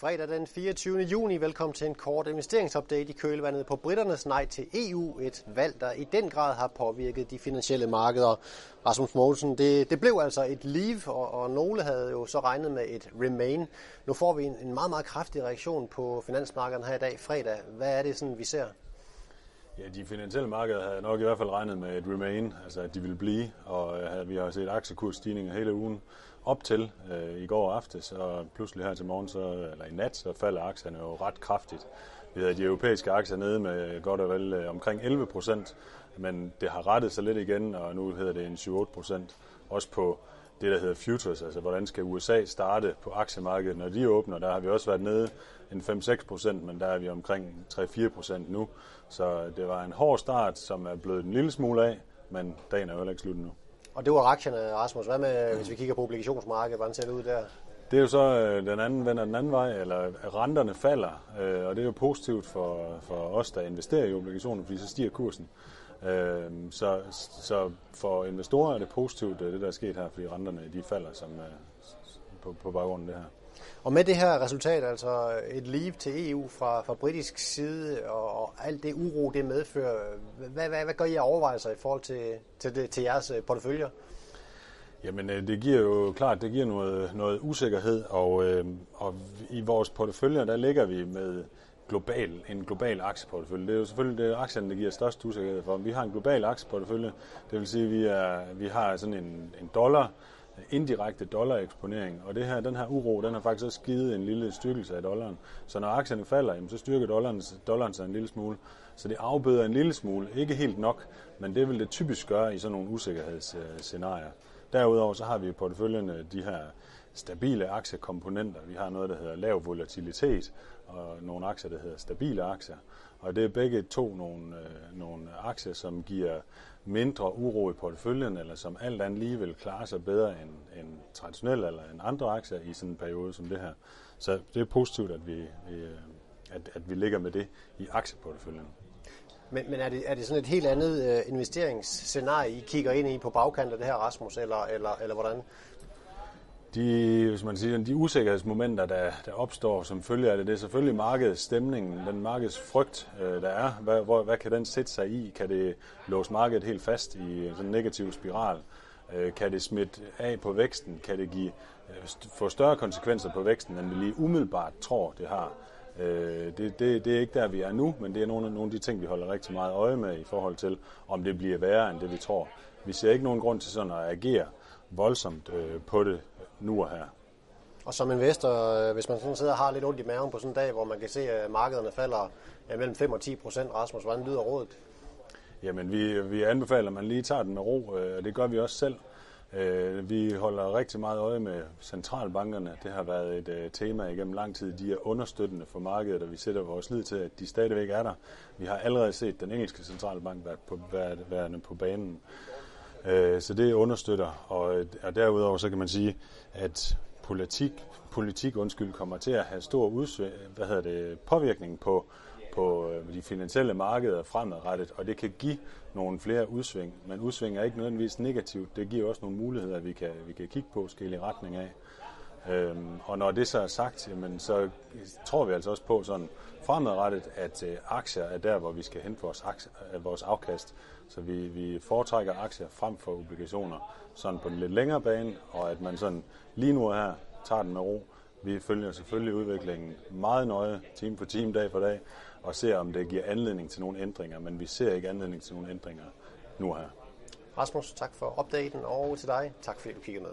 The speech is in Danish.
Fredag den 24. juni. Velkommen til en kort investeringsupdate i kølvandet på britternes nej til EU. Et valg, der i den grad har påvirket de finansielle markeder. Rasmus Mogensen, det, det blev altså et leave, og, og nogle havde jo så regnet med et remain. Nu får vi en, en meget, meget kraftig reaktion på finansmarkederne her i dag, fredag. Hvad er det, sådan, vi ser? Ja, de finansielle markeder havde nok i hvert fald regnet med et remain, altså at de ville blive, og øh, vi har set aktiekursstigninger hele ugen op til øh, i går aftes, og pludselig her til morgen, så, eller i nat, så falder aktierne jo ret kraftigt. Vi havde de europæiske aktier nede med godt og vel øh, omkring 11 procent, men det har rettet sig lidt igen, og nu hedder det en 7-8 procent. Også på det, der hedder futures, altså hvordan skal USA starte på aktiemarkedet, når de åbner. Der har vi også været nede en 5-6 procent, men der er vi omkring 3-4 procent nu. Så det var en hård start, som er blevet en lille smule af, men dagen er jo ikke slut nu. Og det var aktierne, Rasmus. Hvad med, hvis vi kigger på obligationsmarkedet, hvordan ser det ud der? Det er jo så, øh, den anden vender den anden vej, eller renterne falder, øh, og det er jo positivt for, for os, der investerer i obligationer, fordi så stiger kursen. Øh, så, så for investorer er det positivt, øh, det der er sket her, fordi renterne de falder som, øh, på, på baggrunden af det her. Og med det her resultat, altså et leave til EU fra, fra britisk side, og, og alt det uro, det medfører, hvad, hvad, hvad gør I overvejelser i forhold til, til, det, til jeres øh, porteføljer? Jamen, øh, det giver jo klart, det giver noget, noget usikkerhed, og, øh, og i vores portefølje, der ligger vi med global, en global aktieportefølje. Det er jo selvfølgelig det aktien, aktierne, der giver størst usikkerhed for. Vi har en global aktieportefølje, det vil sige, at vi, er, vi har sådan en, en dollar, indirekte dollareksponering, og det her, den her uro, den har faktisk også givet en lille styrkelse af dollaren. Så når aktierne falder, jamen, så styrker dollaren, dollaren sig en lille smule. Så det afbøder en lille smule, ikke helt nok, men det vil det typisk gøre i sådan nogle usikkerhedsscenarier. Derudover så har vi i porteføljen øh, de her stabile aktiekomponenter. Vi har noget, der hedder lav volatilitet, og nogle aktier, der hedder stabile aktier. Og det er begge to nogle, øh, nogle aktier, som giver mindre uro i porteføljen, eller som alt andet lige vil klare sig bedre end, end traditionelle eller end andre aktier i sådan en periode som det her. Så det er positivt, at vi, øh, at, at vi ligger med det i aktieporteføljen. Men, men er, det, er det sådan et helt andet øh, investeringsscenarie, I kigger ind i på bagkant af det her, Rasmus, eller, eller, eller hvordan? De, hvis man siger, de usikkerhedsmomenter, der, der opstår som følge af det, det er selvfølgelig markedsstemningen, den markedsfrygt, øh, der er. Hvad, hvor, hvad kan den sætte sig i? Kan det låse markedet helt fast i sådan en negativ spiral? Øh, kan det smitte af på væksten? Kan det give, øh, få større konsekvenser på væksten, end vi lige umiddelbart tror, det har? Øh, det, det, det er ikke der, vi er nu, men det er nogle af, nogle af de ting, vi holder rigtig meget øje med i forhold til, om det bliver værre end det, vi tror. Vi ser ikke nogen grund til sådan at agere voldsomt øh, på det nu og her. Og som investor, øh, hvis man sådan sidder og har lidt ondt i maven på sådan en dag, hvor man kan se, at markederne falder mellem 5 og 10 procent, Rasmus, hvordan lyder rådet? Jamen, vi, vi anbefaler, at man lige tager den med ro, øh, og det gør vi også selv. Øh, vi holder rigtig meget øje med centralbankerne. Det har været et øh, tema igennem lang tid. De er understøttende for markedet, og vi sætter vores lid til, at de stadigvæk er der. Vi har allerede set den engelske centralbank være på, være, på banen. Øh, så det understøtter, og, og derudover så kan man sige, at politik, politik undskyld, kommer til at have stor udsv- hvad hedder det, påvirkning på, på øh, de finansielle markeder fremadrettet, og det kan give nogle flere udsving. Men udsving er ikke nødvendigvis negativt, det giver også nogle muligheder, vi kan, vi kan kigge på, skille i retning af. Øhm, og når det så er sagt, jamen, så tror vi altså også på sådan fremadrettet, at øh, aktier er der, hvor vi skal hente vores, aktier, øh, vores afkast. Så vi, vi foretrækker aktier frem for obligationer sådan på den lidt længere bane, og at man sådan lige nu her tager den med ro. Vi følger selvfølgelig udviklingen meget nøje, time for time, dag for dag, og ser, om det giver anledning til nogle ændringer, men vi ser ikke anledning til nogle ændringer nu her. Rasmus, tak for opdateringen, og til dig, tak fordi du kiggede med.